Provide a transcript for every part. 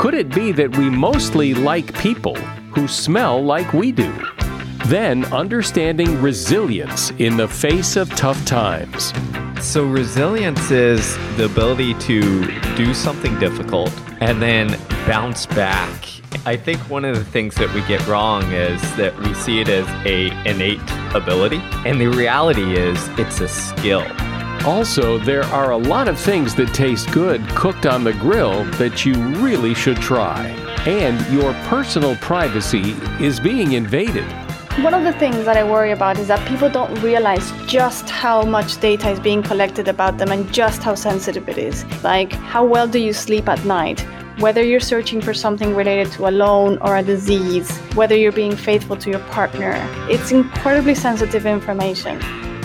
could it be that we mostly like people who smell like we do? Then, understanding resilience in the face of tough times. So, resilience is the ability to do something difficult and then bounce back. I think one of the things that we get wrong is that we see it as a innate ability, and the reality is it's a skill. Also, there are a lot of things that taste good cooked on the grill that you really should try. And your personal privacy is being invaded. One of the things that I worry about is that people don't realize just how much data is being collected about them and just how sensitive it is. Like, how well do you sleep at night? Whether you're searching for something related to a loan or a disease, whether you're being faithful to your partner, it's incredibly sensitive information.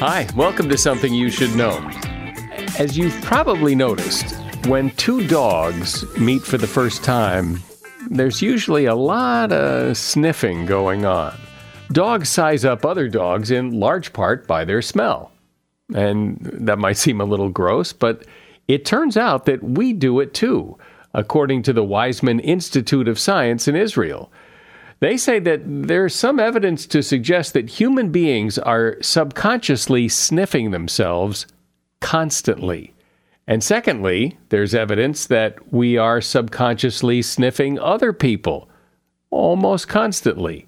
Hi, welcome to Something You Should Know. As you've probably noticed, when two dogs meet for the first time, there's usually a lot of sniffing going on. Dogs size up other dogs in large part by their smell. And that might seem a little gross, but it turns out that we do it too, according to the Weizmann Institute of Science in Israel. They say that there's some evidence to suggest that human beings are subconsciously sniffing themselves constantly. And secondly, there's evidence that we are subconsciously sniffing other people almost constantly.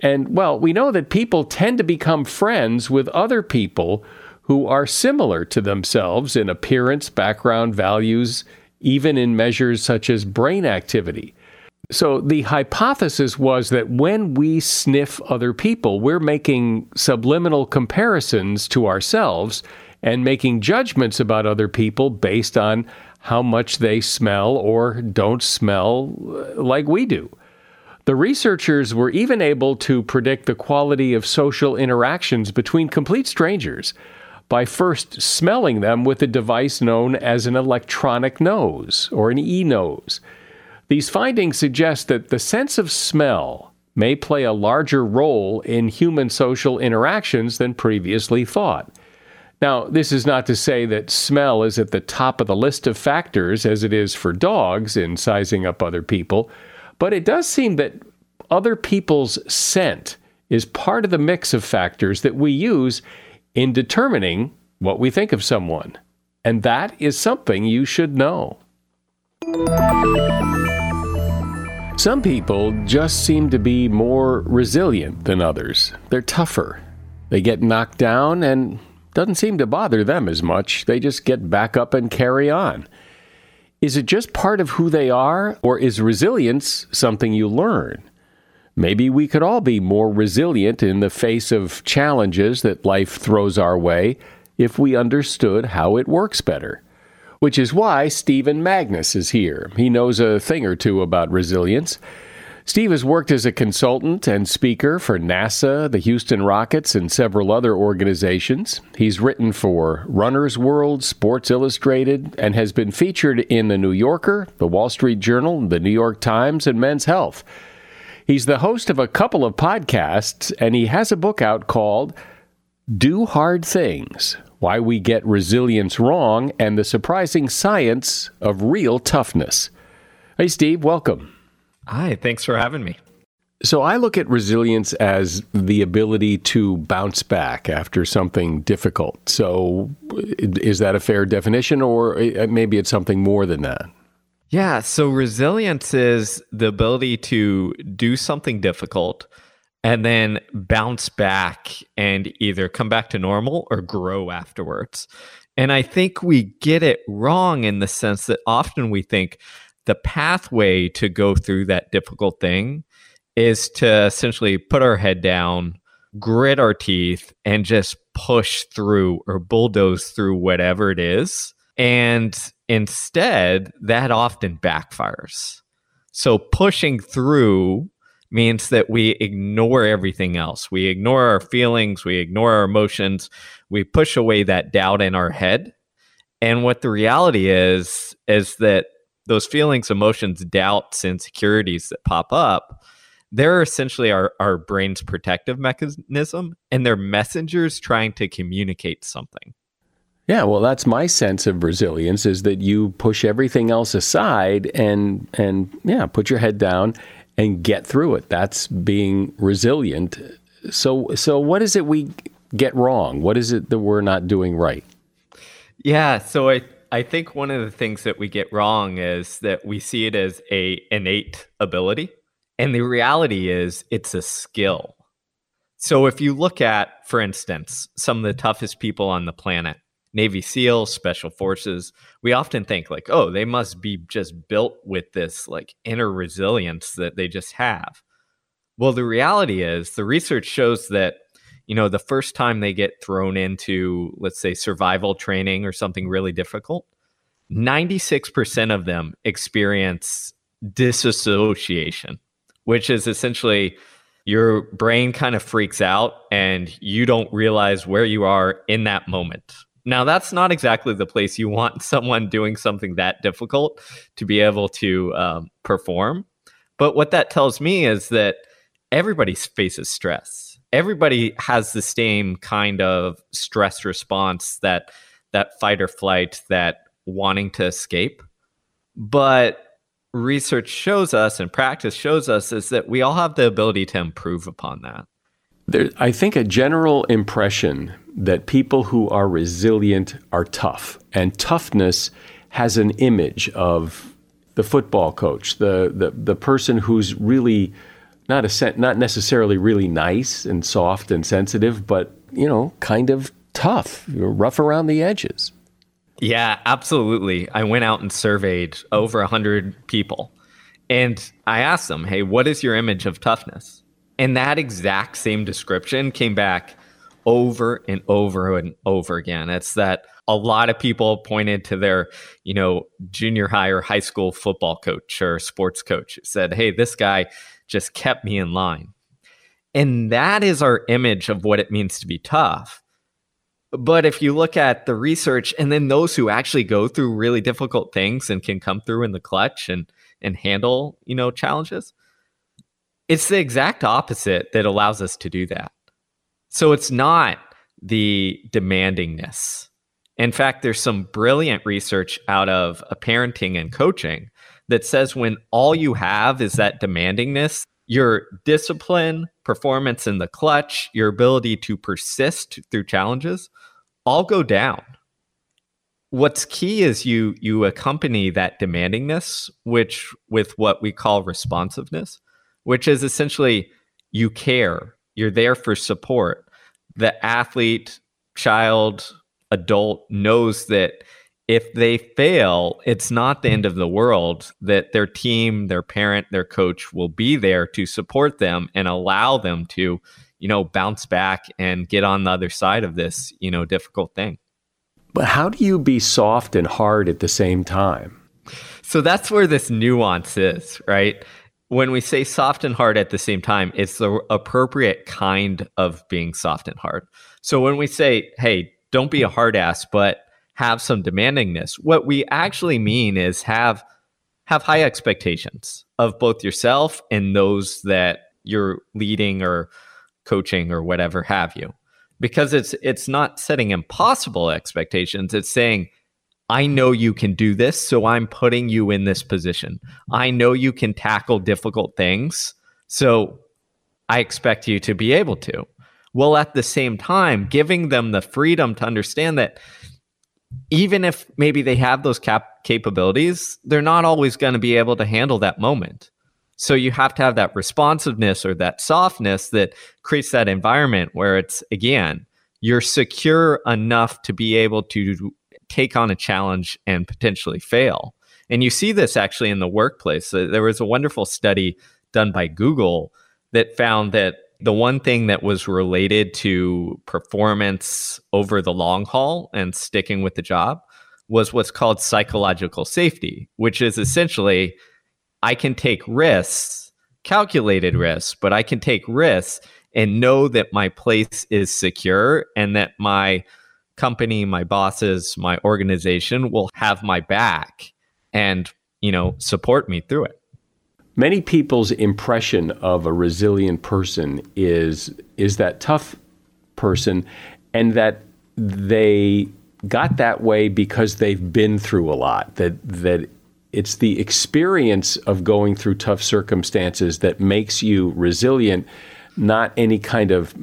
And well, we know that people tend to become friends with other people who are similar to themselves in appearance, background, values, even in measures such as brain activity. So the hypothesis was that when we sniff other people, we're making subliminal comparisons to ourselves and making judgments about other people based on how much they smell or don't smell uh, like we do. The researchers were even able to predict the quality of social interactions between complete strangers by first smelling them with a device known as an electronic nose or an e nose. These findings suggest that the sense of smell may play a larger role in human social interactions than previously thought. Now, this is not to say that smell is at the top of the list of factors as it is for dogs in sizing up other people, but it does seem that other people's scent is part of the mix of factors that we use in determining what we think of someone. And that is something you should know. Some people just seem to be more resilient than others. They're tougher. They get knocked down and doesn't seem to bother them as much. They just get back up and carry on. Is it just part of who they are, or is resilience something you learn? Maybe we could all be more resilient in the face of challenges that life throws our way if we understood how it works better. Which is why Stephen Magness is here. He knows a thing or two about resilience. Steve has worked as a consultant and speaker for NASA, the Houston Rockets, and several other organizations. He's written for Runner's World, Sports Illustrated, and has been featured in The New Yorker, The Wall Street Journal, The New York Times, and Men's Health. He's the host of a couple of podcasts, and he has a book out called Do Hard Things Why We Get Resilience Wrong and the Surprising Science of Real Toughness. Hey, Steve, welcome. Hi, thanks for having me. So I look at resilience as the ability to bounce back after something difficult. So is that a fair definition, or uh, maybe it's something more than that? Yeah. So resilience is the ability to do something difficult and then bounce back and either come back to normal or grow afterwards. And I think we get it wrong in the sense that often we think, the pathway to go through that difficult thing is to essentially put our head down, grit our teeth, and just push through or bulldoze through whatever it is. And instead, that often backfires. So pushing through means that we ignore everything else. We ignore our feelings, we ignore our emotions, we push away that doubt in our head. And what the reality is, is that those feelings, emotions, doubts, insecurities that pop up, they're essentially our, our brain's protective mechanism and they're messengers trying to communicate something. Yeah, well, that's my sense of resilience is that you push everything else aside and and yeah, put your head down and get through it. That's being resilient. So so what is it we get wrong? What is it that we're not doing right? Yeah, so I I think one of the things that we get wrong is that we see it as a innate ability, and the reality is it's a skill. So if you look at, for instance, some of the toughest people on the planet, Navy SEALs, Special Forces, we often think like, oh, they must be just built with this like inner resilience that they just have. Well, the reality is the research shows that you know, the first time they get thrown into, let's say, survival training or something really difficult, 96% of them experience disassociation, which is essentially your brain kind of freaks out and you don't realize where you are in that moment. Now, that's not exactly the place you want someone doing something that difficult to be able to um, perform. But what that tells me is that everybody faces stress. Everybody has the same kind of stress response that that fight or flight that wanting to escape. But research shows us and practice shows us is that we all have the ability to improve upon that there, I think a general impression that people who are resilient are tough, and toughness has an image of the football coach, the the, the person who's really not a not necessarily really nice and soft and sensitive, but you know, kind of tough, rough around the edges. Yeah, absolutely. I went out and surveyed over a hundred people, and I asked them, "Hey, what is your image of toughness?" And that exact same description came back over and over and over again. It's that a lot of people pointed to their, you know, junior high or high school football coach or sports coach. Said, "Hey, this guy." just kept me in line. And that is our image of what it means to be tough. But if you look at the research and then those who actually go through really difficult things and can come through in the clutch and and handle, you know, challenges, it's the exact opposite that allows us to do that. So it's not the demandingness. In fact, there's some brilliant research out of parenting and coaching that says when all you have is that demandingness, your discipline, performance in the clutch, your ability to persist through challenges all go down. what's key is you you accompany that demandingness which with what we call responsiveness which is essentially you care you're there for support the athlete child adult knows that if they fail it's not the end of the world that their team their parent their coach will be there to support them and allow them to you know bounce back and get on the other side of this you know difficult thing but how do you be soft and hard at the same time? So that's where this nuance is, right? When we say soft and hard at the same time, it's the appropriate kind of being soft and hard. So when we say, hey, don't be a hard ass, but have some demandingness, what we actually mean is have have high expectations of both yourself and those that you're leading or coaching or whatever have you because it's it's not setting impossible expectations it's saying i know you can do this so i'm putting you in this position. I know you can tackle difficult things so i expect you to be able to. Well at the same time giving them the freedom to understand that even if maybe they have those cap- capabilities they're not always going to be able to handle that moment. So you have to have that responsiveness or that softness that creates that environment where it's again, you're secure enough to be able to take on a challenge and potentially fail. And you see this actually in the workplace. Uh, there was a wonderful study done by Google that found that the one thing that was related to performance over the long haul and sticking with the job was what's called psychological safety, which is essentially I can take risks, calculated risks, but I can take risks and know that my place is secure and that my company, my bosses, my organization will have my back and, you know, support me through it. Many people's impression of a resilient person is is that tough person and that they got that way because they've been through a lot that that it's the experience of going through tough circumstances that makes you resilient, not any kind of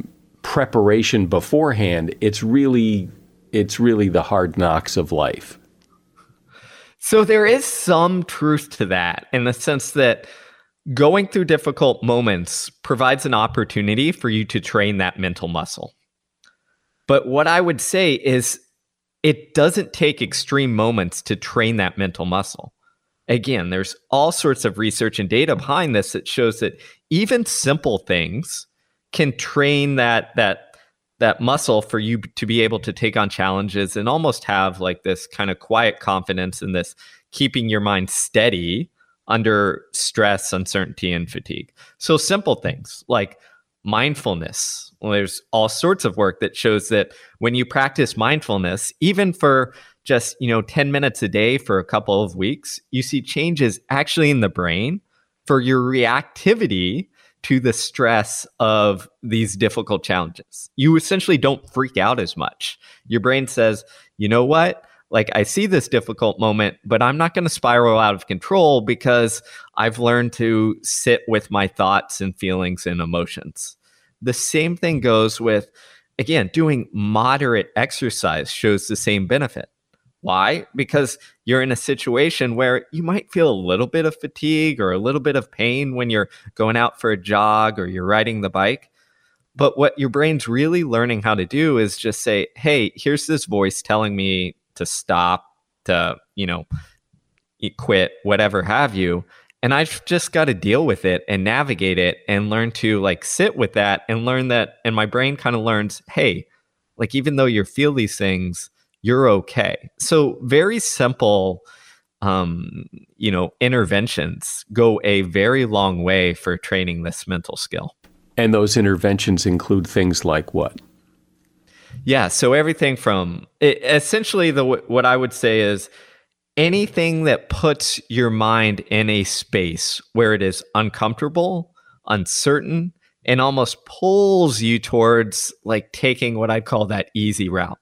preparation beforehand. It's really it's really the hard knocks of life. So there is some truth to that in the sense that going through difficult moments provides an opportunity for you to train that mental muscle. But what I would say is it doesn't take extreme moments to train that mental muscle again, there's all sorts of research and data behind this that shows that even simple things can train that that that muscle for you to be able to take on challenges and almost have like this kind of quiet confidence in this keeping your mind steady under stress, uncertainty, and fatigue. So simple things like mindfulness. Well, there's all sorts of work that shows that when you practice mindfulness, even for just, you know, 10 minutes a day for a couple of weeks, you see changes actually in the brain for your reactivity to the stress of these difficult challenges. You essentially don't freak out as much. Your brain says, you know what? Like, I see this difficult moment, but I'm not going to spiral out of control because I've learned to sit with my thoughts and feelings and emotions. The same thing goes with, again, doing moderate exercise shows the same benefit. Why? Because you're in a situation where you might feel a little bit of fatigue or a little bit of pain when you're going out for a jog or you're riding the bike. But what your brain's really learning how to do is just say, hey, here's this voice telling me to stop, to, you know, quit, whatever have you. And I've just got to deal with it and navigate it and learn to like sit with that and learn that. And my brain kind of learns, hey, like even though you feel these things, you're okay. So very simple um, you know, interventions go a very long way for training this mental skill. And those interventions include things like what? Yeah, so everything from it, essentially the what I would say is anything that puts your mind in a space where it is uncomfortable, uncertain, and almost pulls you towards like taking what I call that easy route.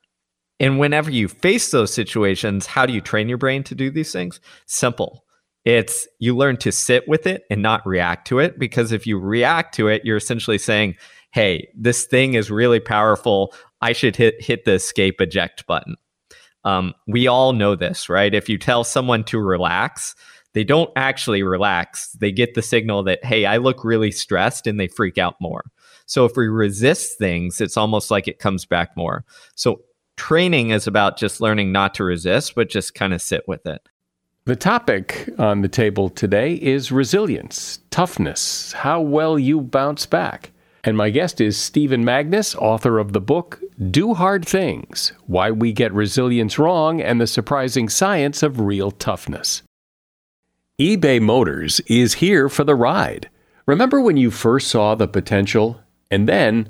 And whenever you face those situations, how do you train your brain to do these things? Simple. It's you learn to sit with it and not react to it because if you react to it, you're essentially saying, "Hey, this thing is really powerful. I should hit hit the escape eject button." Um, we all know this, right? If you tell someone to relax, they don't actually relax. They get the signal that, hey, I look really stressed and they freak out more. So if we resist things, it's almost like it comes back more. So training is about just learning not to resist, but just kind of sit with it. The topic on the table today is resilience, toughness, how well you bounce back. And my guest is Stephen Magness, author of the book Do Hard Things Why We Get Resilience Wrong and the Surprising Science of Real Toughness. eBay Motors is here for the ride. Remember when you first saw the potential? And then,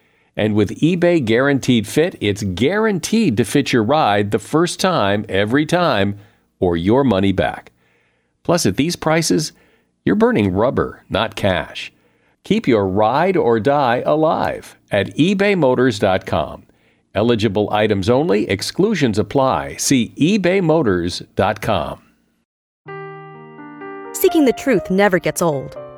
And with eBay Guaranteed Fit, it's guaranteed to fit your ride the first time, every time, or your money back. Plus, at these prices, you're burning rubber, not cash. Keep your ride or die alive at ebaymotors.com. Eligible items only, exclusions apply. See ebaymotors.com. Seeking the truth never gets old.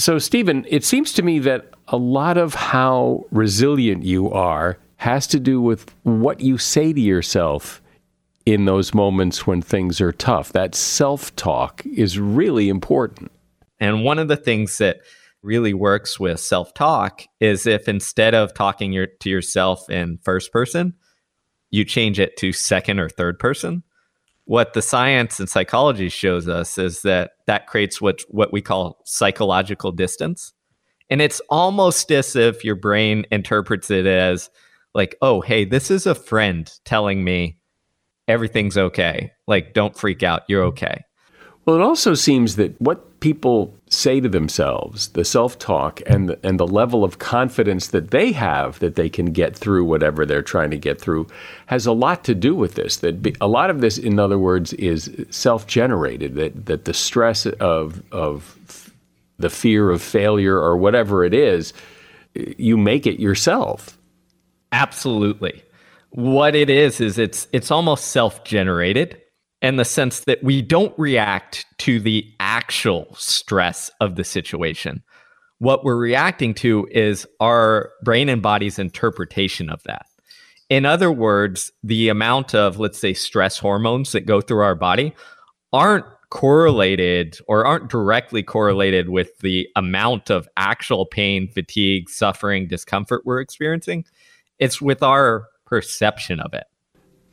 So, Stephen, it seems to me that a lot of how resilient you are has to do with what you say to yourself in those moments when things are tough. That self talk is really important. And one of the things that really works with self talk is if instead of talking your, to yourself in first person, you change it to second or third person. What the science and psychology shows us is that that creates what what we call psychological distance. And it's almost as if your brain interprets it as like, "Oh, hey, this is a friend telling me everything's okay. Like don't freak out, you're okay." Well, it also seems that what people say to themselves, the self-talk and the, and the level of confidence that they have that they can get through whatever they're trying to get through has a lot to do with this. That be, a lot of this in other words is self-generated that that the stress of of the fear of failure or whatever it is, you make it yourself. Absolutely. What it is is it's it's almost self-generated in the sense that we don't react to the actual stress of the situation. What we're reacting to is our brain and body's interpretation of that. In other words, the amount of, let's say, stress hormones that go through our body aren't correlated or aren't directly correlated with the amount of actual pain, fatigue, suffering, discomfort we're experiencing. It's with our perception of it.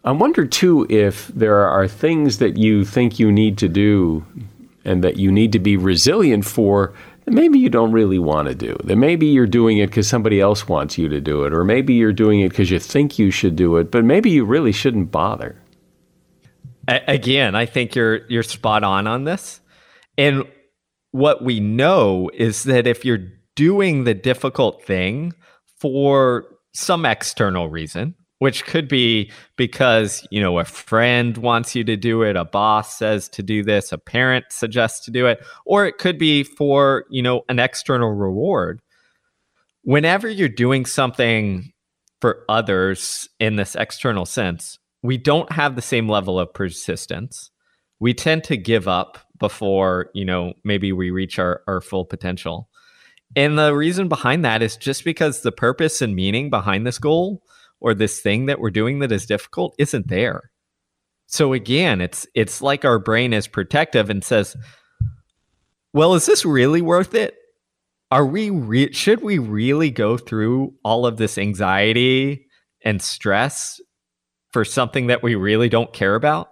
I wonder too if there are things that you think you need to do and that you need to be resilient for that maybe you don't really want to do. That maybe you're doing it because somebody else wants you to do it, or maybe you're doing it because you think you should do it, but maybe you really shouldn't bother. Again, I think you're you're spot on on this. And what we know is that if you're doing the difficult thing for some external reason, which could be because you know a friend wants you to do it a boss says to do this a parent suggests to do it or it could be for you know an external reward. Whenever you're doing something for others in this external sense we don't have the same level of persistence. We tend to give up before you know maybe we reach our, our full potential. And the reason behind that is just because the purpose and meaning behind this goal or this thing that we're doing that is difficult isn't there. So again, it's it's like our brain is protective and says, "Well, is this really worth it? Are we re- should we really go through all of this anxiety and stress for something that we really don't care about?"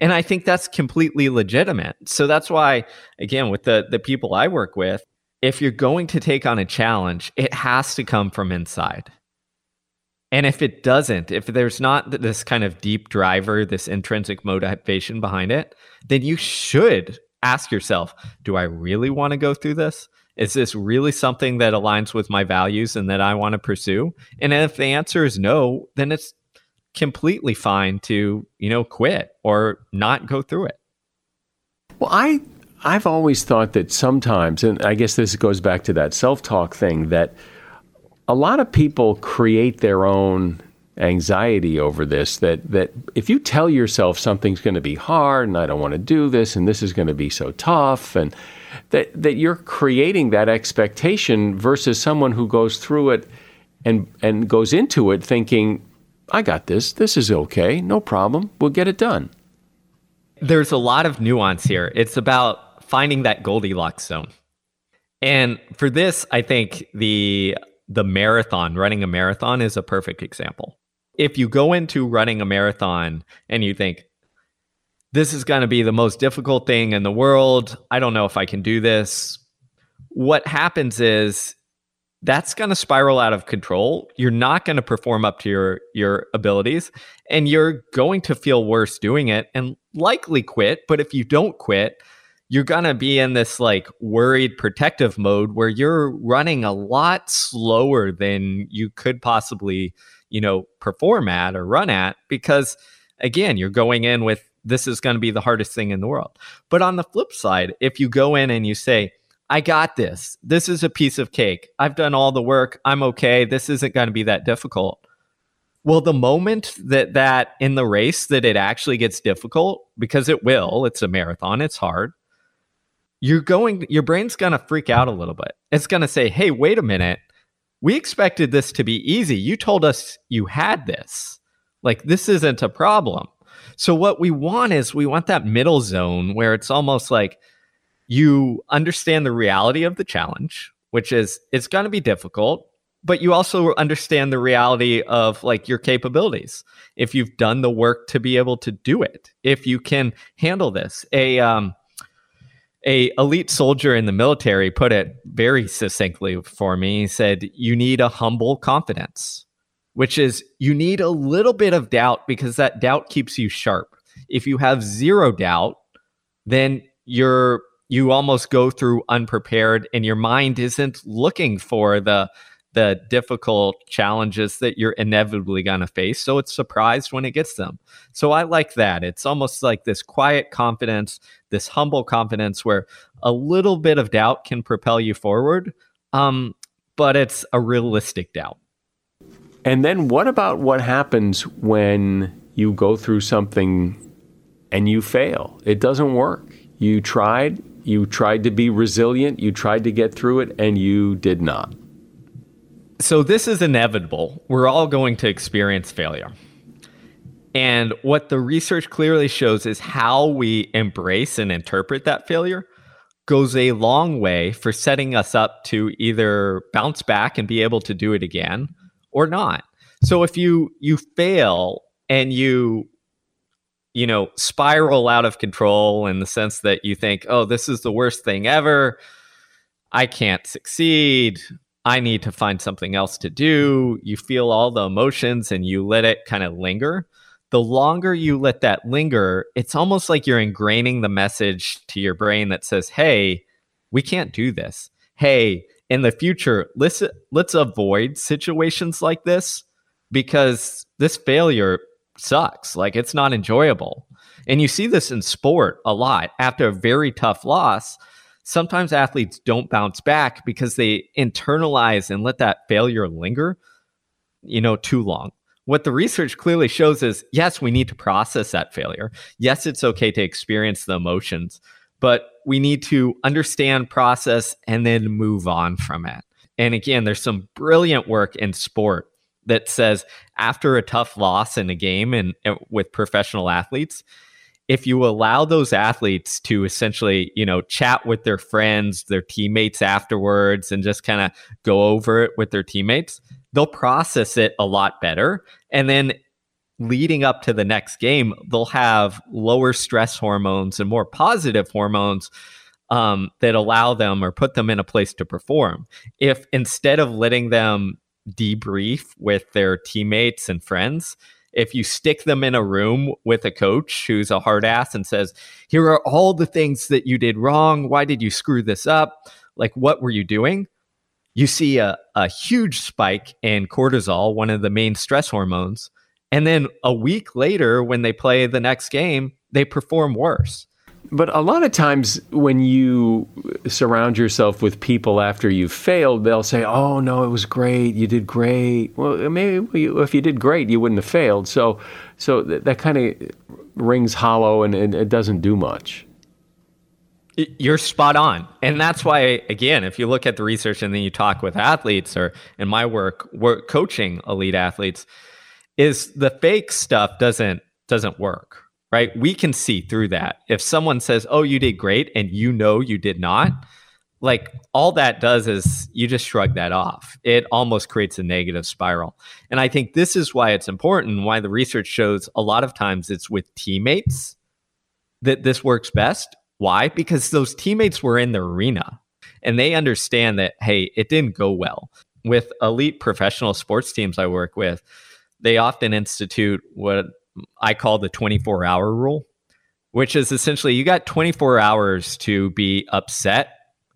And I think that's completely legitimate. So that's why, again, with the, the people I work with, if you're going to take on a challenge, it has to come from inside. And if it doesn't, if there's not this kind of deep driver, this intrinsic motivation behind it, then you should ask yourself do I really want to go through this? Is this really something that aligns with my values and that I want to pursue? And if the answer is no, then it's completely fine to, you know, quit or not go through it. Well, I I've always thought that sometimes and I guess this goes back to that self-talk thing that a lot of people create their own anxiety over this that that if you tell yourself something's going to be hard and I don't want to do this and this is going to be so tough and that that you're creating that expectation versus someone who goes through it and and goes into it thinking I got this this is okay no problem we'll get it done. There's a lot of nuance here. It's about finding that goldilocks zone. And for this I think the the marathon running a marathon is a perfect example if you go into running a marathon and you think, this is going to be the most difficult thing in the world, I don't know if I can do this. What happens is that's going to spiral out of control. You're not going to perform up to your your abilities and you're going to feel worse doing it and likely quit, but if you don't quit, you're going to be in this like worried protective mode where you're running a lot slower than you could possibly you know, perform at or run at because again, you're going in with this is going to be the hardest thing in the world. But on the flip side, if you go in and you say, I got this. This is a piece of cake. I've done all the work. I'm okay. This isn't going to be that difficult. Well, the moment that that in the race that it actually gets difficult because it will, it's a marathon, it's hard. You're going your brain's going to freak out a little bit. It's going to say, "Hey, wait a minute we expected this to be easy. You told us you had this. Like, this isn't a problem. So, what we want is we want that middle zone where it's almost like you understand the reality of the challenge, which is it's going to be difficult, but you also understand the reality of like your capabilities. If you've done the work to be able to do it, if you can handle this, a, um, a elite soldier in the military put it very succinctly for me. He said, "You need a humble confidence." Which is you need a little bit of doubt because that doubt keeps you sharp. If you have zero doubt, then you're you almost go through unprepared and your mind isn't looking for the the difficult challenges that you're inevitably going to face. So it's surprised when it gets them. So I like that. It's almost like this quiet confidence, this humble confidence where a little bit of doubt can propel you forward, um, but it's a realistic doubt. And then what about what happens when you go through something and you fail? It doesn't work. You tried, you tried to be resilient, you tried to get through it, and you did not so this is inevitable. We're all going to experience failure. And what the research clearly shows is how we embrace and interpret that failure goes a long way for setting us up to either bounce back and be able to do it again or not. So if you you fail and you you know spiral out of control in the sense that you think, "Oh, this is the worst thing ever. I can't succeed. I need to find something else to do. You feel all the emotions and you let it kind of linger. The longer you let that linger, it's almost like you're ingraining the message to your brain that says, hey, we can't do this. Hey, in the future, let's, let's avoid situations like this because this failure sucks. Like it's not enjoyable. And you see this in sport a lot. After a very tough loss, sometimes athletes don't bounce back because they internalize and let that failure linger, you know, too long. What the research clearly shows is yes, we need to process that failure. Yes, it's okay to experience the emotions, but we need to understand, process, and then move on from it. And again, there's some brilliant work in sport that says after a tough loss in a game and, and with professional athletes, if you allow those athletes to essentially, you know, chat with their friends, their teammates afterwards, and just kind of go over it with their teammates, they'll process it a lot better. And then leading up to the next game, they'll have lower stress hormones and more positive hormones um, that allow them or put them in a place to perform. If instead of letting them debrief with their teammates and friends, if you stick them in a room with a coach who's a hard ass and says, Here are all the things that you did wrong. Why did you screw this up? Like, what were you doing? You see a, a huge spike in cortisol, one of the main stress hormones. And then a week later, when they play the next game, they perform worse. But a lot of times when you surround yourself with people after you've failed, they'll say, "Oh no, it was great. You did great." Well, maybe if you did great, you wouldn't have failed. So, so that, that kind of rings hollow and, and it doesn't do much. You're spot on. And that's why, again, if you look at the research and then you talk with athletes or in my work, work coaching elite athletes, is the fake stuff doesn't doesn't work right? We can see through that. If someone says, "Oh, you did great," and you know you did not, like all that does is you just shrug that off. It almost creates a negative spiral. And I think this is why it's important, why the research shows a lot of times it's with teammates that this works best. Why? Because those teammates were in the arena and they understand that, hey, it didn't go well. With elite professional sports teams I work with, they often institute what I call the 24 hour rule, which is essentially you got 24 hours to be upset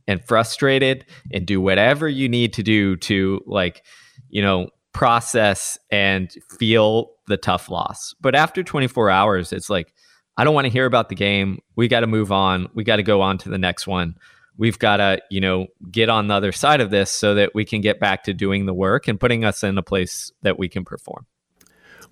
and frustrated and do whatever you need to do to like, you know, process and feel the tough loss. But after 24 hours, it's like, I don't want to hear about the game. We got to move on. We got to go on to the next one. We've got to, you know, get on the other side of this so that we can get back to doing the work and putting us in a place that we can perform.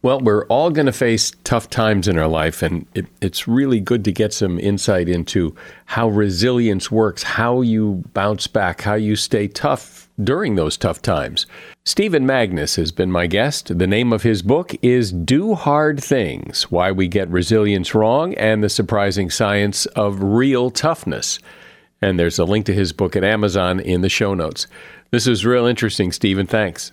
Well, we're all going to face tough times in our life, and it, it's really good to get some insight into how resilience works, how you bounce back, how you stay tough during those tough times. Stephen Magness has been my guest. The name of his book is Do Hard Things Why We Get Resilience Wrong and the Surprising Science of Real Toughness. And there's a link to his book at Amazon in the show notes. This is real interesting, Stephen. Thanks.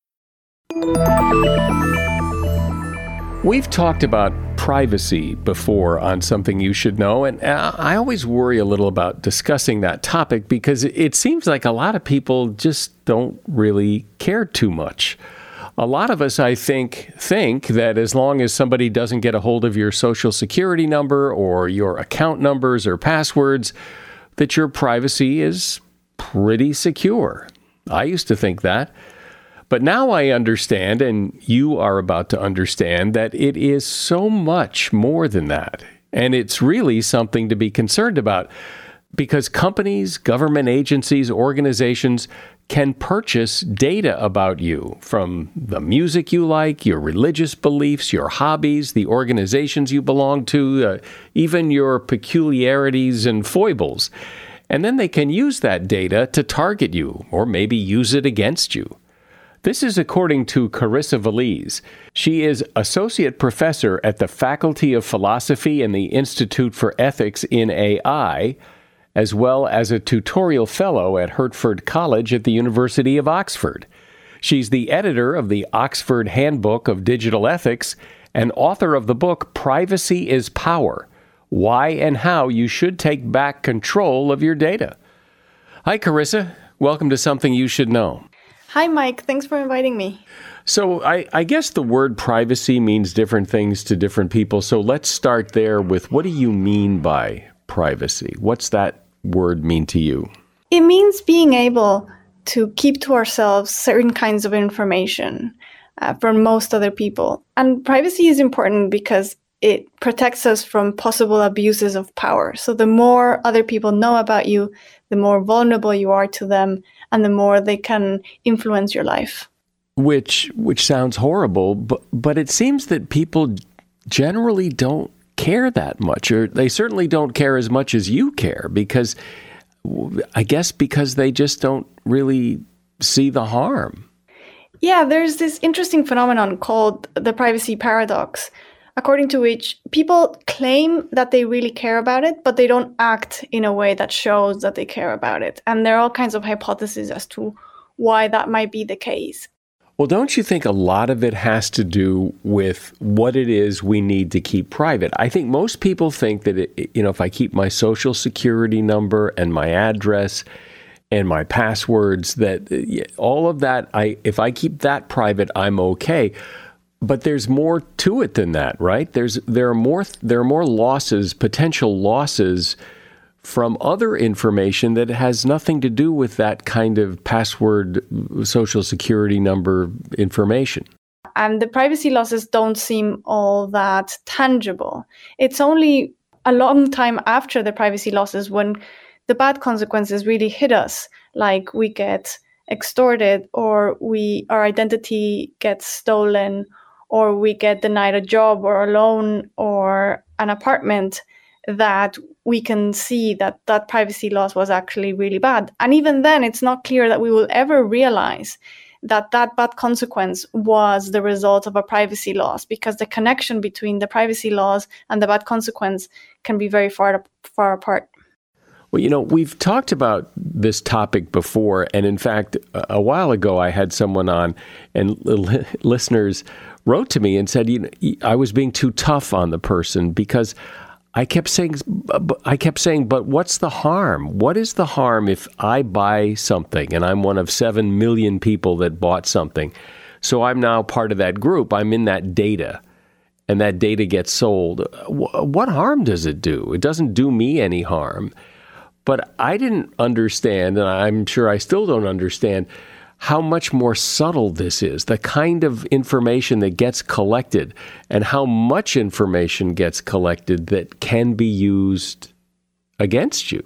We've talked about privacy before on something you should know, and uh, I always worry a little about discussing that topic because it seems like a lot of people just don't really care too much. A lot of us, I think, think that as long as somebody doesn't get a hold of your social security number or your account numbers or passwords, that your privacy is pretty secure. I used to think that. But now I understand, and you are about to understand, that it is so much more than that. And it's really something to be concerned about because companies, government agencies, organizations can purchase data about you from the music you like, your religious beliefs, your hobbies, the organizations you belong to, uh, even your peculiarities and foibles. And then they can use that data to target you or maybe use it against you. This is according to Carissa Veliz. She is associate professor at the Faculty of Philosophy and the Institute for Ethics in AI, as well as a tutorial fellow at Hertford College at the University of Oxford. She's the editor of the Oxford Handbook of Digital Ethics and author of the book Privacy is Power Why and How You Should Take Back Control of Your Data. Hi, Carissa. Welcome to Something You Should Know. Hi, Mike. Thanks for inviting me. So, I, I, guess the word privacy means different things to different people. So, let's start there with what do you mean by privacy? What's that word mean to you? It means being able to keep to ourselves certain kinds of information uh, from most other people. And privacy is important because it protects us from possible abuses of power. So, the more other people know about you, the more vulnerable you are to them and the more they can influence your life. Which which sounds horrible, but but it seems that people generally don't care that much, or they certainly don't care as much as you care, because I guess because they just don't really see the harm. Yeah, there's this interesting phenomenon called the privacy paradox, according to which people claim that they really care about it, but they don't act in a way that shows that they care about it. And there are all kinds of hypotheses as to why that might be the case. Well, don't you think a lot of it has to do with what it is we need to keep private? I think most people think that, it, you know, if I keep my social security number and my address and my passwords, that uh, all of that, I if I keep that private, I'm okay. But there's more to it than that, right? There's there are more there are more losses, potential losses from other information that has nothing to do with that kind of password, social security number information. And the privacy losses don't seem all that tangible. It's only a long time after the privacy losses when the bad consequences really hit us, like we get extorted or we our identity gets stolen or we get denied a job or a loan or an apartment that we can see that that privacy loss was actually really bad. And even then it's not clear that we will ever realize that that bad consequence was the result of a privacy loss because the connection between the privacy laws and the bad consequence can be very far far apart. Well, you know, we've talked about this topic before, and in fact, a while ago, I had someone on, and listeners wrote to me and said, you know, I was being too tough on the person because I kept saying, I kept saying, but what's the harm? What is the harm if I buy something and I'm one of seven million people that bought something? So I'm now part of that group. I'm in that data, and that data gets sold. What harm does it do? It doesn't do me any harm. But I didn't understand, and I'm sure I still don't understand how much more subtle this is, the kind of information that gets collected, and how much information gets collected that can be used against you.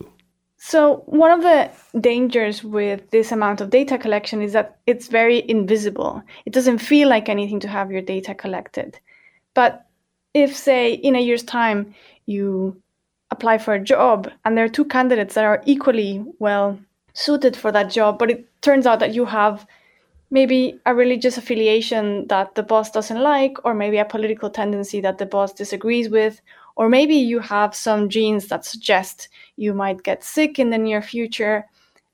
So, one of the dangers with this amount of data collection is that it's very invisible. It doesn't feel like anything to have your data collected. But if, say, in a year's time, you apply for a job and there are two candidates that are equally well suited for that job, but it turns out that you have maybe a religious affiliation that the boss doesn't like, or maybe a political tendency that the boss disagrees with, or maybe you have some genes that suggest you might get sick in the near future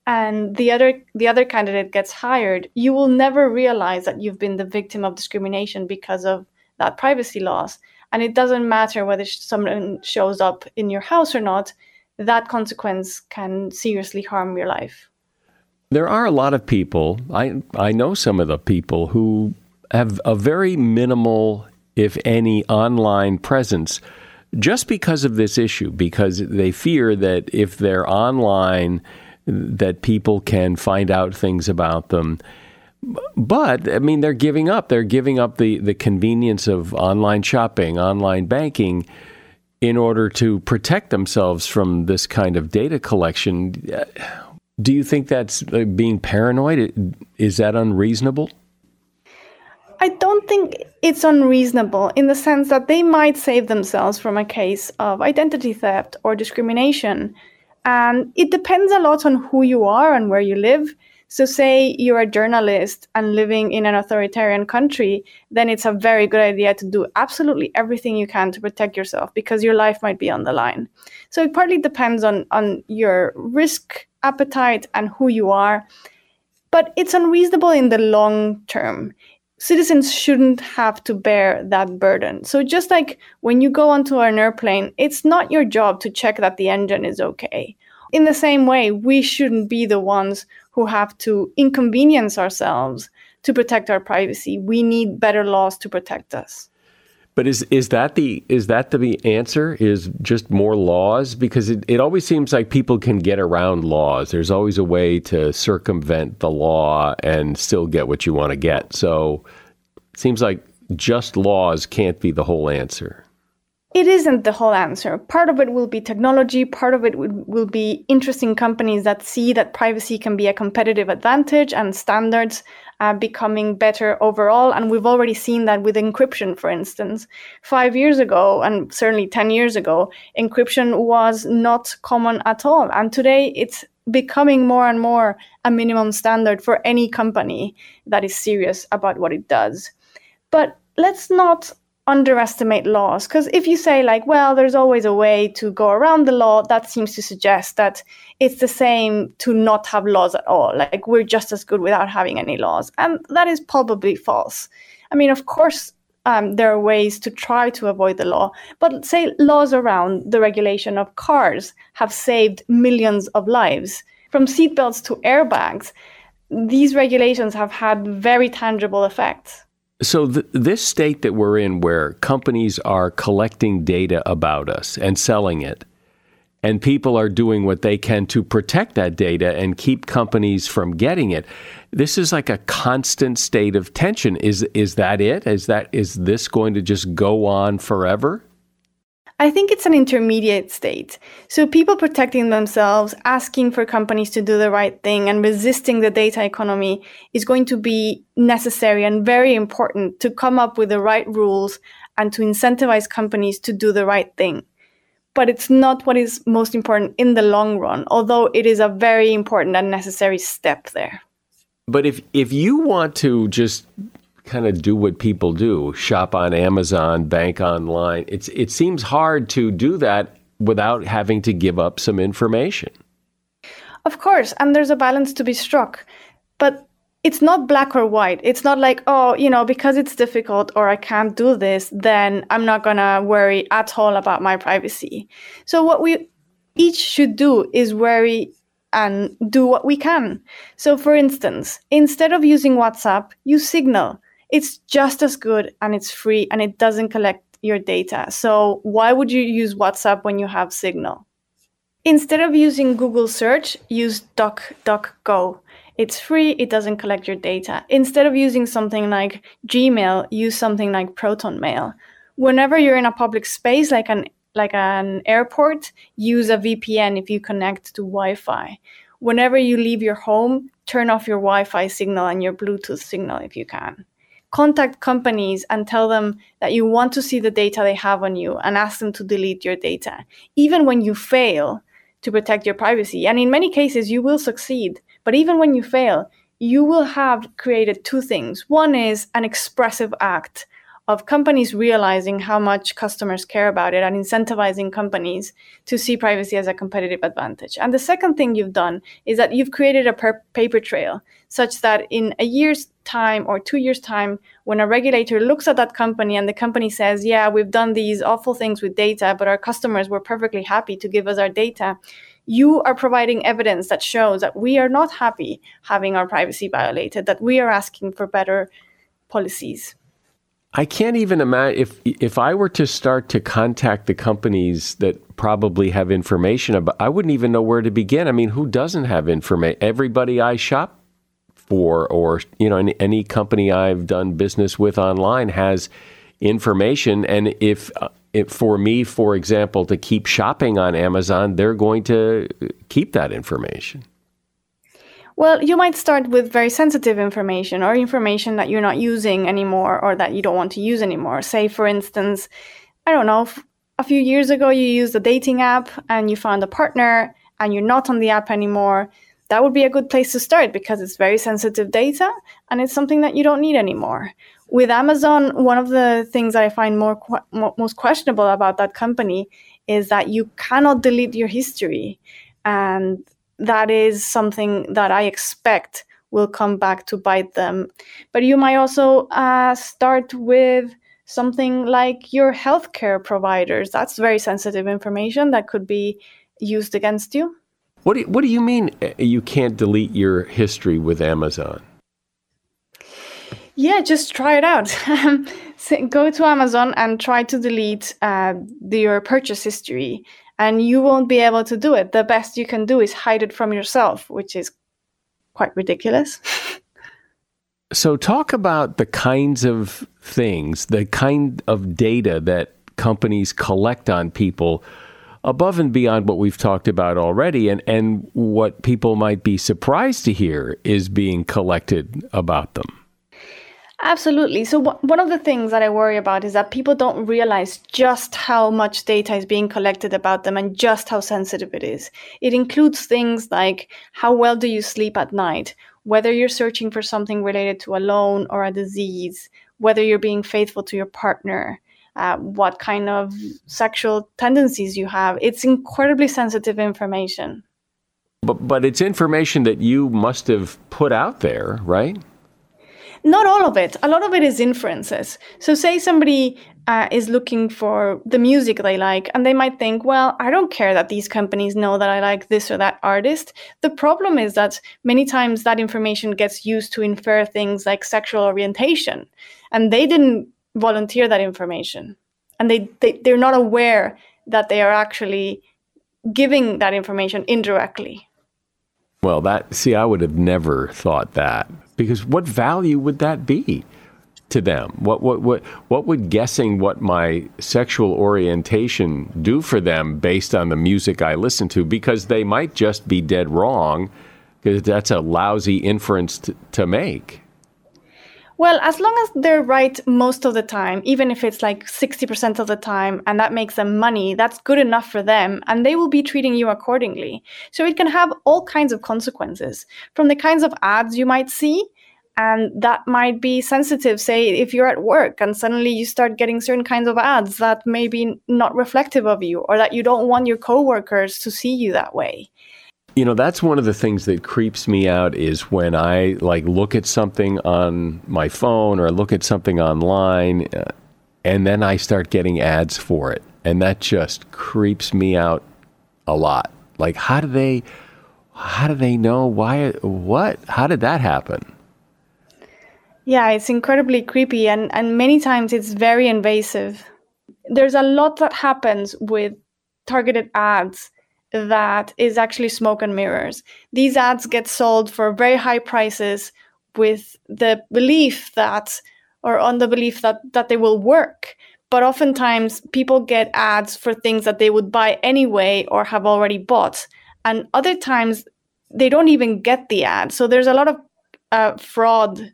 and the other the other candidate gets hired. You will never realize that you've been the victim of discrimination because of that privacy laws and it doesn't matter whether someone shows up in your house or not that consequence can seriously harm your life. There are a lot of people, I, I know some of the people who have a very minimal, if any, online presence just because of this issue, because they fear that if they're online, that people can find out things about them. But I mean, they're giving up. They're giving up the, the convenience of online shopping, online banking, in order to protect themselves from this kind of data collection. Do you think that's uh, being paranoid? Is that unreasonable? I don't think it's unreasonable in the sense that they might save themselves from a case of identity theft or discrimination. And it depends a lot on who you are and where you live. So, say you're a journalist and living in an authoritarian country, then it's a very good idea to do absolutely everything you can to protect yourself because your life might be on the line. So, it partly depends on, on your risk appetite and who you are, but it's unreasonable in the long term. Citizens shouldn't have to bear that burden. So, just like when you go onto an airplane, it's not your job to check that the engine is okay In the same way, we shouldn't be the ones who have to inconvenience ourselves to protect our privacy. We need better laws to protect us. But is is that the is that the answer? Is just more laws? Because it, it always seems like people can get around laws. There's always a way to circumvent the law and still get what you want to get. So it seems like just laws can't be the whole answer. It isn't the whole answer. Part of it will be technology, part of it will be interesting companies that see that privacy can be a competitive advantage and standards uh, becoming better overall. And we've already seen that with encryption, for instance. Five years ago, and certainly 10 years ago, encryption was not common at all. And today it's becoming more and more a minimum standard for any company that is serious about what it does. But let's not underestimate laws. Because if you say like well there's always a way to go around the law that seems to suggest that it's the same to not have laws at all. Like we're just as good without having any laws. And that is probably false. I mean of course um, there are ways to try to avoid the law but say laws around the regulation of cars have saved millions of lives. From seatbelts to airbags these regulations have had very tangible effects so, th- this state that we're in, where companies are collecting data about us and selling it, and people are doing what they can to protect that data and keep companies from getting it, this is like a constant state of tension. Is is that it? Is that is this going to just go on forever? I think it's an intermediate state. So people protecting themselves, asking for companies to do the right thing, and resisting the data economy is going to be necessary and very important to come up with the right rules and to incentivize companies to do the right thing. But it's not what is most important in the long run, although it is a very important and necessary step there. But if if you want to just kind of do what people do shop on Amazon, bank online. It's, it seems hard to do that without having to give up some information. Of course, and there's a balance to be struck. But it's not black or white. It's not like, oh, you know, because it's difficult or I can't do this, then I'm not going to worry at all about my privacy. So, what we each should do is worry and do what we can. So, for instance, instead of using WhatsApp, use Signal it's just as good and it's free and it doesn't collect your data. So why would you use WhatsApp when you have Signal? Instead of using Google search, use DuckDuckGo. It's free, it doesn't collect your data. Instead of using something like Gmail, use something like ProtonMail. Whenever you're in a public space like an like an airport, use a VPN if you connect to Wi-Fi. Whenever you leave your home, turn off your Wi-Fi signal and your Bluetooth signal if you can contact companies and tell them that you want to see the data they have on you and ask them to delete your data, even when you fail to protect your privacy. And in many cases, you will succeed. But even when you fail, you will have created two things. One is an expressive act of companies realizing how much customers care about it and incentivizing companies to see privacy as a competitive advantage. And the second thing you've done is that you've created a per- paper trail such that in a year's time or two years' time, when a regulator looks at that company and the company says, Yeah, we've done these awful things with data, but our customers were perfectly happy to give us our data. You are providing evidence that shows that we are not happy having our privacy violated, that we are asking for better policies. I can't even imagine if if I were to start to contact the companies that probably have information about. I wouldn't even know where to begin. I mean, who doesn't have information? Everybody I shop for, or you know, any, any company I've done business with online has information. And if, uh, if for me, for example, to keep shopping on Amazon, they're going to keep that information. Well, you might start with very sensitive information or information that you're not using anymore or that you don't want to use anymore. Say, for instance, I don't know, a few years ago you used a dating app and you found a partner and you're not on the app anymore. That would be a good place to start because it's very sensitive data and it's something that you don't need anymore. With Amazon, one of the things I find more most questionable about that company is that you cannot delete your history and that is something that I expect will come back to bite them. But you might also uh, start with something like your healthcare providers. That's very sensitive information that could be used against you. What do you, what do you mean uh, you can't delete your history with Amazon? Yeah, just try it out. so go to Amazon and try to delete uh, your purchase history, and you won't be able to do it. The best you can do is hide it from yourself, which is quite ridiculous. so, talk about the kinds of things, the kind of data that companies collect on people above and beyond what we've talked about already and, and what people might be surprised to hear is being collected about them. Absolutely. So, one of the things that I worry about is that people don't realize just how much data is being collected about them and just how sensitive it is. It includes things like how well do you sleep at night, whether you're searching for something related to a loan or a disease, whether you're being faithful to your partner, uh, what kind of sexual tendencies you have. It's incredibly sensitive information. But, but it's information that you must have put out there, right? Not all of it. A lot of it is inferences. So, say somebody uh, is looking for the music they like, and they might think, well, I don't care that these companies know that I like this or that artist. The problem is that many times that information gets used to infer things like sexual orientation, and they didn't volunteer that information. And they, they, they're not aware that they are actually giving that information indirectly. Well, that, see, I would have never thought that because what value would that be to them? What what what what would guessing what my sexual orientation do for them based on the music I listen to? Because they might just be dead wrong, because that's a lousy inference to, to make. Well, as long as they're right most of the time, even if it's like 60% of the time, and that makes them money, that's good enough for them, and they will be treating you accordingly. So it can have all kinds of consequences from the kinds of ads you might see. And that might be sensitive, say, if you're at work and suddenly you start getting certain kinds of ads that may be not reflective of you or that you don't want your coworkers to see you that way. You know, that's one of the things that creeps me out is when I like look at something on my phone or look at something online uh, and then I start getting ads for it. And that just creeps me out a lot. Like how do they how do they know why what? How did that happen? Yeah, it's incredibly creepy and and many times it's very invasive. There's a lot that happens with targeted ads that is actually smoke and mirrors. These ads get sold for very high prices with the belief that, or on the belief that, that they will work. But oftentimes people get ads for things that they would buy anyway or have already bought. And other times they don't even get the ad. So there's a lot of uh, fraud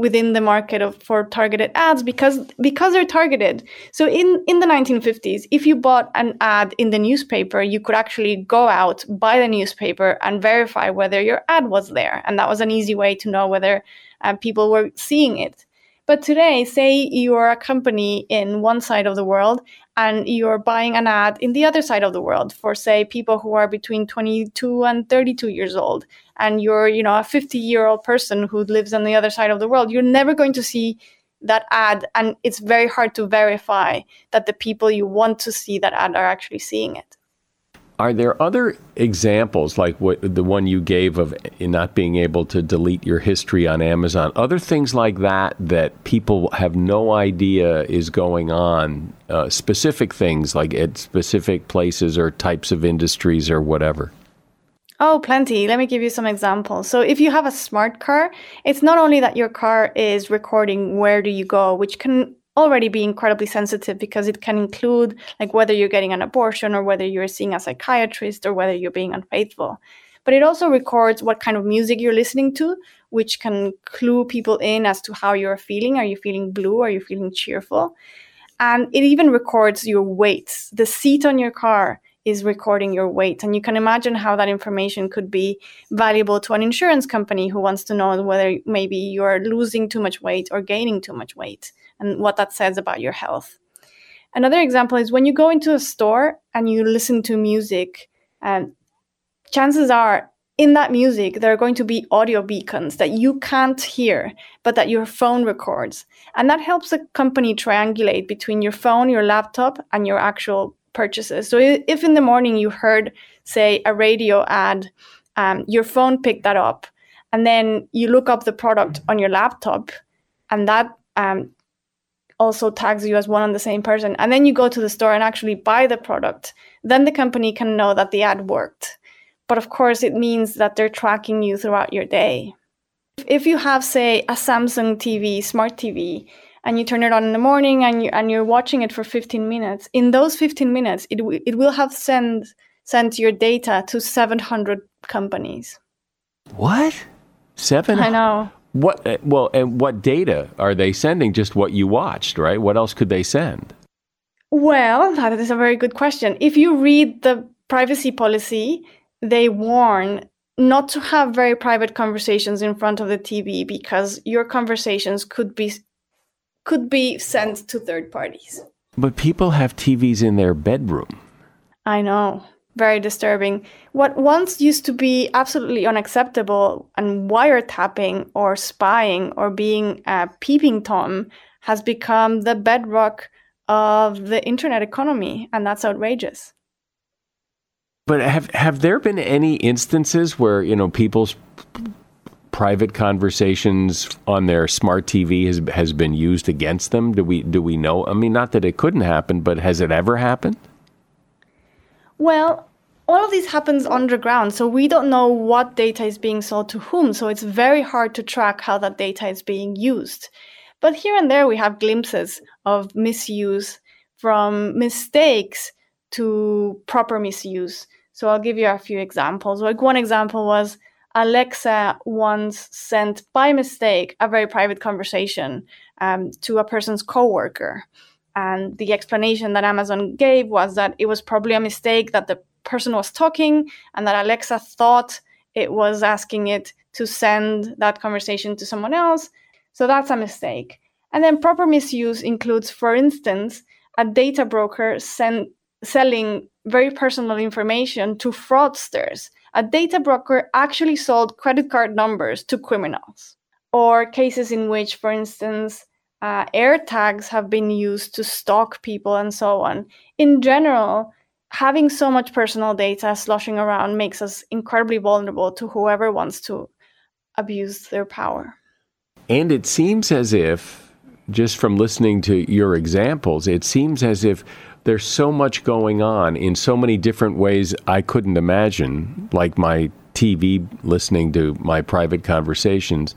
within the market of for targeted ads because because they're targeted. So in in the 1950s if you bought an ad in the newspaper you could actually go out buy the newspaper and verify whether your ad was there. And that was an easy way to know whether uh, people were seeing it. But today say you're a company in one side of the world and you're buying an ad in the other side of the world for say people who are between 22 and 32 years old and you're you know a 50 year old person who lives on the other side of the world you're never going to see that ad and it's very hard to verify that the people you want to see that ad are actually seeing it are there other examples like what the one you gave of not being able to delete your history on Amazon? Other things like that that people have no idea is going on. Uh, specific things like at specific places or types of industries or whatever. Oh, plenty. Let me give you some examples. So, if you have a smart car, it's not only that your car is recording where do you go, which can already be incredibly sensitive because it can include like whether you're getting an abortion or whether you're seeing a psychiatrist or whether you're being unfaithful. But it also records what kind of music you're listening to which can clue people in as to how you're feeling. Are you feeling blue? Are you feeling cheerful? And it even records your weight. The seat on your car is recording your weight. And you can imagine how that information could be valuable to an insurance company who wants to know whether maybe you're losing too much weight or gaining too much weight and what that says about your health. Another example is when you go into a store and you listen to music, um, chances are in that music, there are going to be audio beacons that you can't hear, but that your phone records. And that helps the company triangulate between your phone, your laptop, and your actual purchases. So if in the morning you heard, say, a radio ad, um, your phone picked that up, and then you look up the product on your laptop, and that um, also tags you as one and the same person, and then you go to the store and actually buy the product, then the company can know that the ad worked. But of course, it means that they're tracking you throughout your day. If you have, say, a Samsung TV, smart TV, and you turn it on in the morning and you and you're watching it for 15 minutes in those 15 minutes it, w- it will have sent sent your data to 700 companies. What? Seven i know what uh, well and what data are they sending just what you watched right what else could they send well that is a very good question if you read the privacy policy they warn not to have very private conversations in front of the TV because your conversations could be could be sent to third parties. But people have TVs in their bedroom. I know. Very disturbing. What once used to be absolutely unacceptable and wiretapping or spying or being a peeping Tom has become the bedrock of the internet economy, and that's outrageous. But have have there been any instances where you know people's private conversations on their smart TV has has been used against them? Do we do we know? I mean, not that it couldn't happen, but has it ever happened? Well, all of this happens underground, so we don't know what data is being sold to whom. So it's very hard to track how that data is being used. But here and there, we have glimpses of misuse from mistakes to proper misuse. So I'll give you a few examples. Like one example was Alexa once sent by mistake a very private conversation um, to a person's coworker. And the explanation that Amazon gave was that it was probably a mistake that the person was talking and that Alexa thought it was asking it to send that conversation to someone else. So that's a mistake. And then proper misuse includes, for instance, a data broker send, selling very personal information to fraudsters a data broker actually sold credit card numbers to criminals, or cases in which, for instance, uh, AirTags have been used to stalk people and so on. In general, having so much personal data sloshing around makes us incredibly vulnerable to whoever wants to abuse their power. And it seems as if, just from listening to your examples, it seems as if there's so much going on in so many different ways I couldn't imagine, like my TV listening to my private conversations,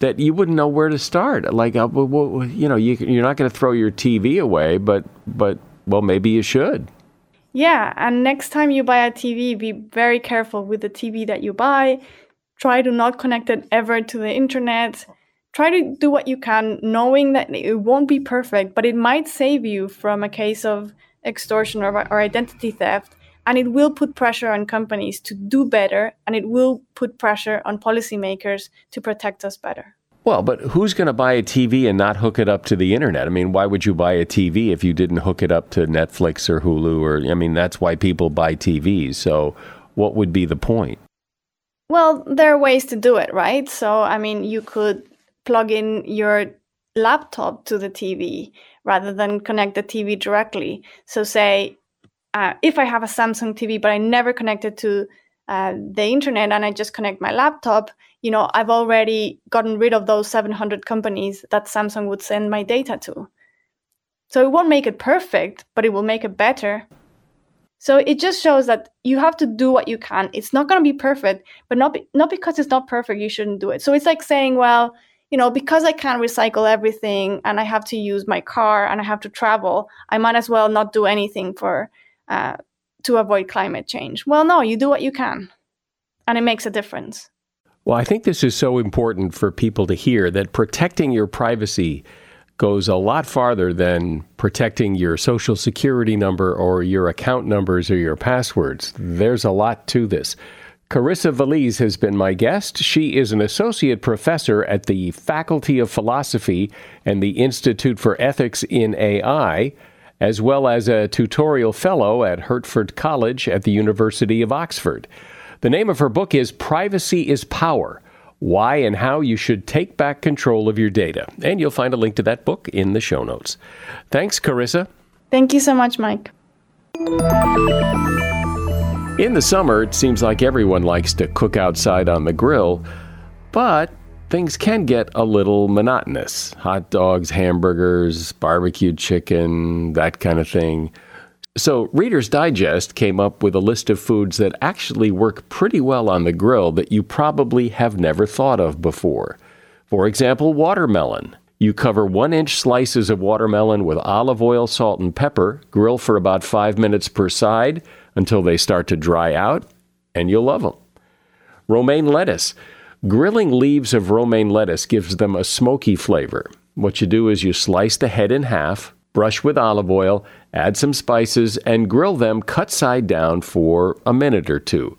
that you wouldn't know where to start. Like, uh, you know, you, are not going to throw your TV away, but, but, well, maybe you should. Yeah, and next time you buy a TV, be very careful with the TV that you buy. Try to not connect it ever to the internet try to do what you can, knowing that it won't be perfect, but it might save you from a case of extortion or, or identity theft. And it will put pressure on companies to do better, and it will put pressure on policymakers to protect us better. Well, but who's going to buy a TV and not hook it up to the internet? I mean, why would you buy a TV if you didn't hook it up to Netflix or Hulu? Or I mean, that's why people buy TVs. So, what would be the point? Well, there are ways to do it, right? So, I mean, you could plug in your laptop to the TV rather than connect the TV directly. So, say uh, if I have a Samsung TV, but I never connected to uh, the internet and I just connect my laptop, you know, I've already gotten rid of those 700 companies that Samsung would send my data to. So it won't make it perfect, but it will make it better. So it just shows that you have to do what you can. It's not going to be perfect, but not be, not because it's not perfect you shouldn't do it. So it's like saying, well, you know, because I can't recycle everything and I have to use my car and I have to travel, I might as well not do anything for uh, to avoid climate change. Well, no, you do what you can, and it makes a difference. Well, I think this is so important for people to hear that protecting your privacy goes a lot farther than protecting your social security number or your account numbers or your passwords. There's a lot to this. Carissa Veliz has been my guest. She is an associate professor at the Faculty of Philosophy and the Institute for Ethics in AI, as well as a tutorial fellow at Hertford College at the University of Oxford. The name of her book is Privacy is Power Why and How You Should Take Back Control of Your Data. And you'll find a link to that book in the show notes. Thanks, Carissa. Thank you so much, Mike. In the summer, it seems like everyone likes to cook outside on the grill, but things can get a little monotonous. Hot dogs, hamburgers, barbecued chicken, that kind of thing. So, Reader's Digest came up with a list of foods that actually work pretty well on the grill that you probably have never thought of before. For example, watermelon. You cover one inch slices of watermelon with olive oil, salt, and pepper, grill for about five minutes per side until they start to dry out, and you'll love them. Romaine lettuce. Grilling leaves of romaine lettuce gives them a smoky flavor. What you do is you slice the head in half, brush with olive oil, add some spices, and grill them cut side down for a minute or two.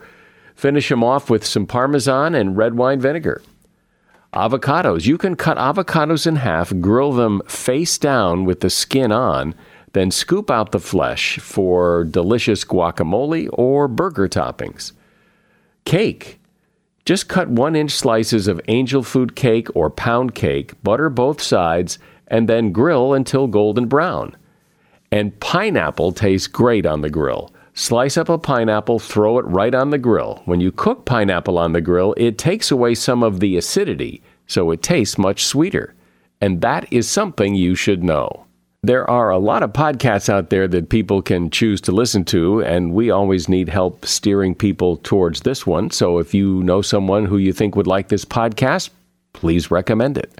Finish them off with some parmesan and red wine vinegar. Avocados. You can cut avocados in half, grill them face down with the skin on, then scoop out the flesh for delicious guacamole or burger toppings. Cake. Just cut one inch slices of angel food cake or pound cake, butter both sides, and then grill until golden brown. And pineapple tastes great on the grill. Slice up a pineapple, throw it right on the grill. When you cook pineapple on the grill, it takes away some of the acidity, so it tastes much sweeter. And that is something you should know. There are a lot of podcasts out there that people can choose to listen to, and we always need help steering people towards this one. So if you know someone who you think would like this podcast, please recommend it.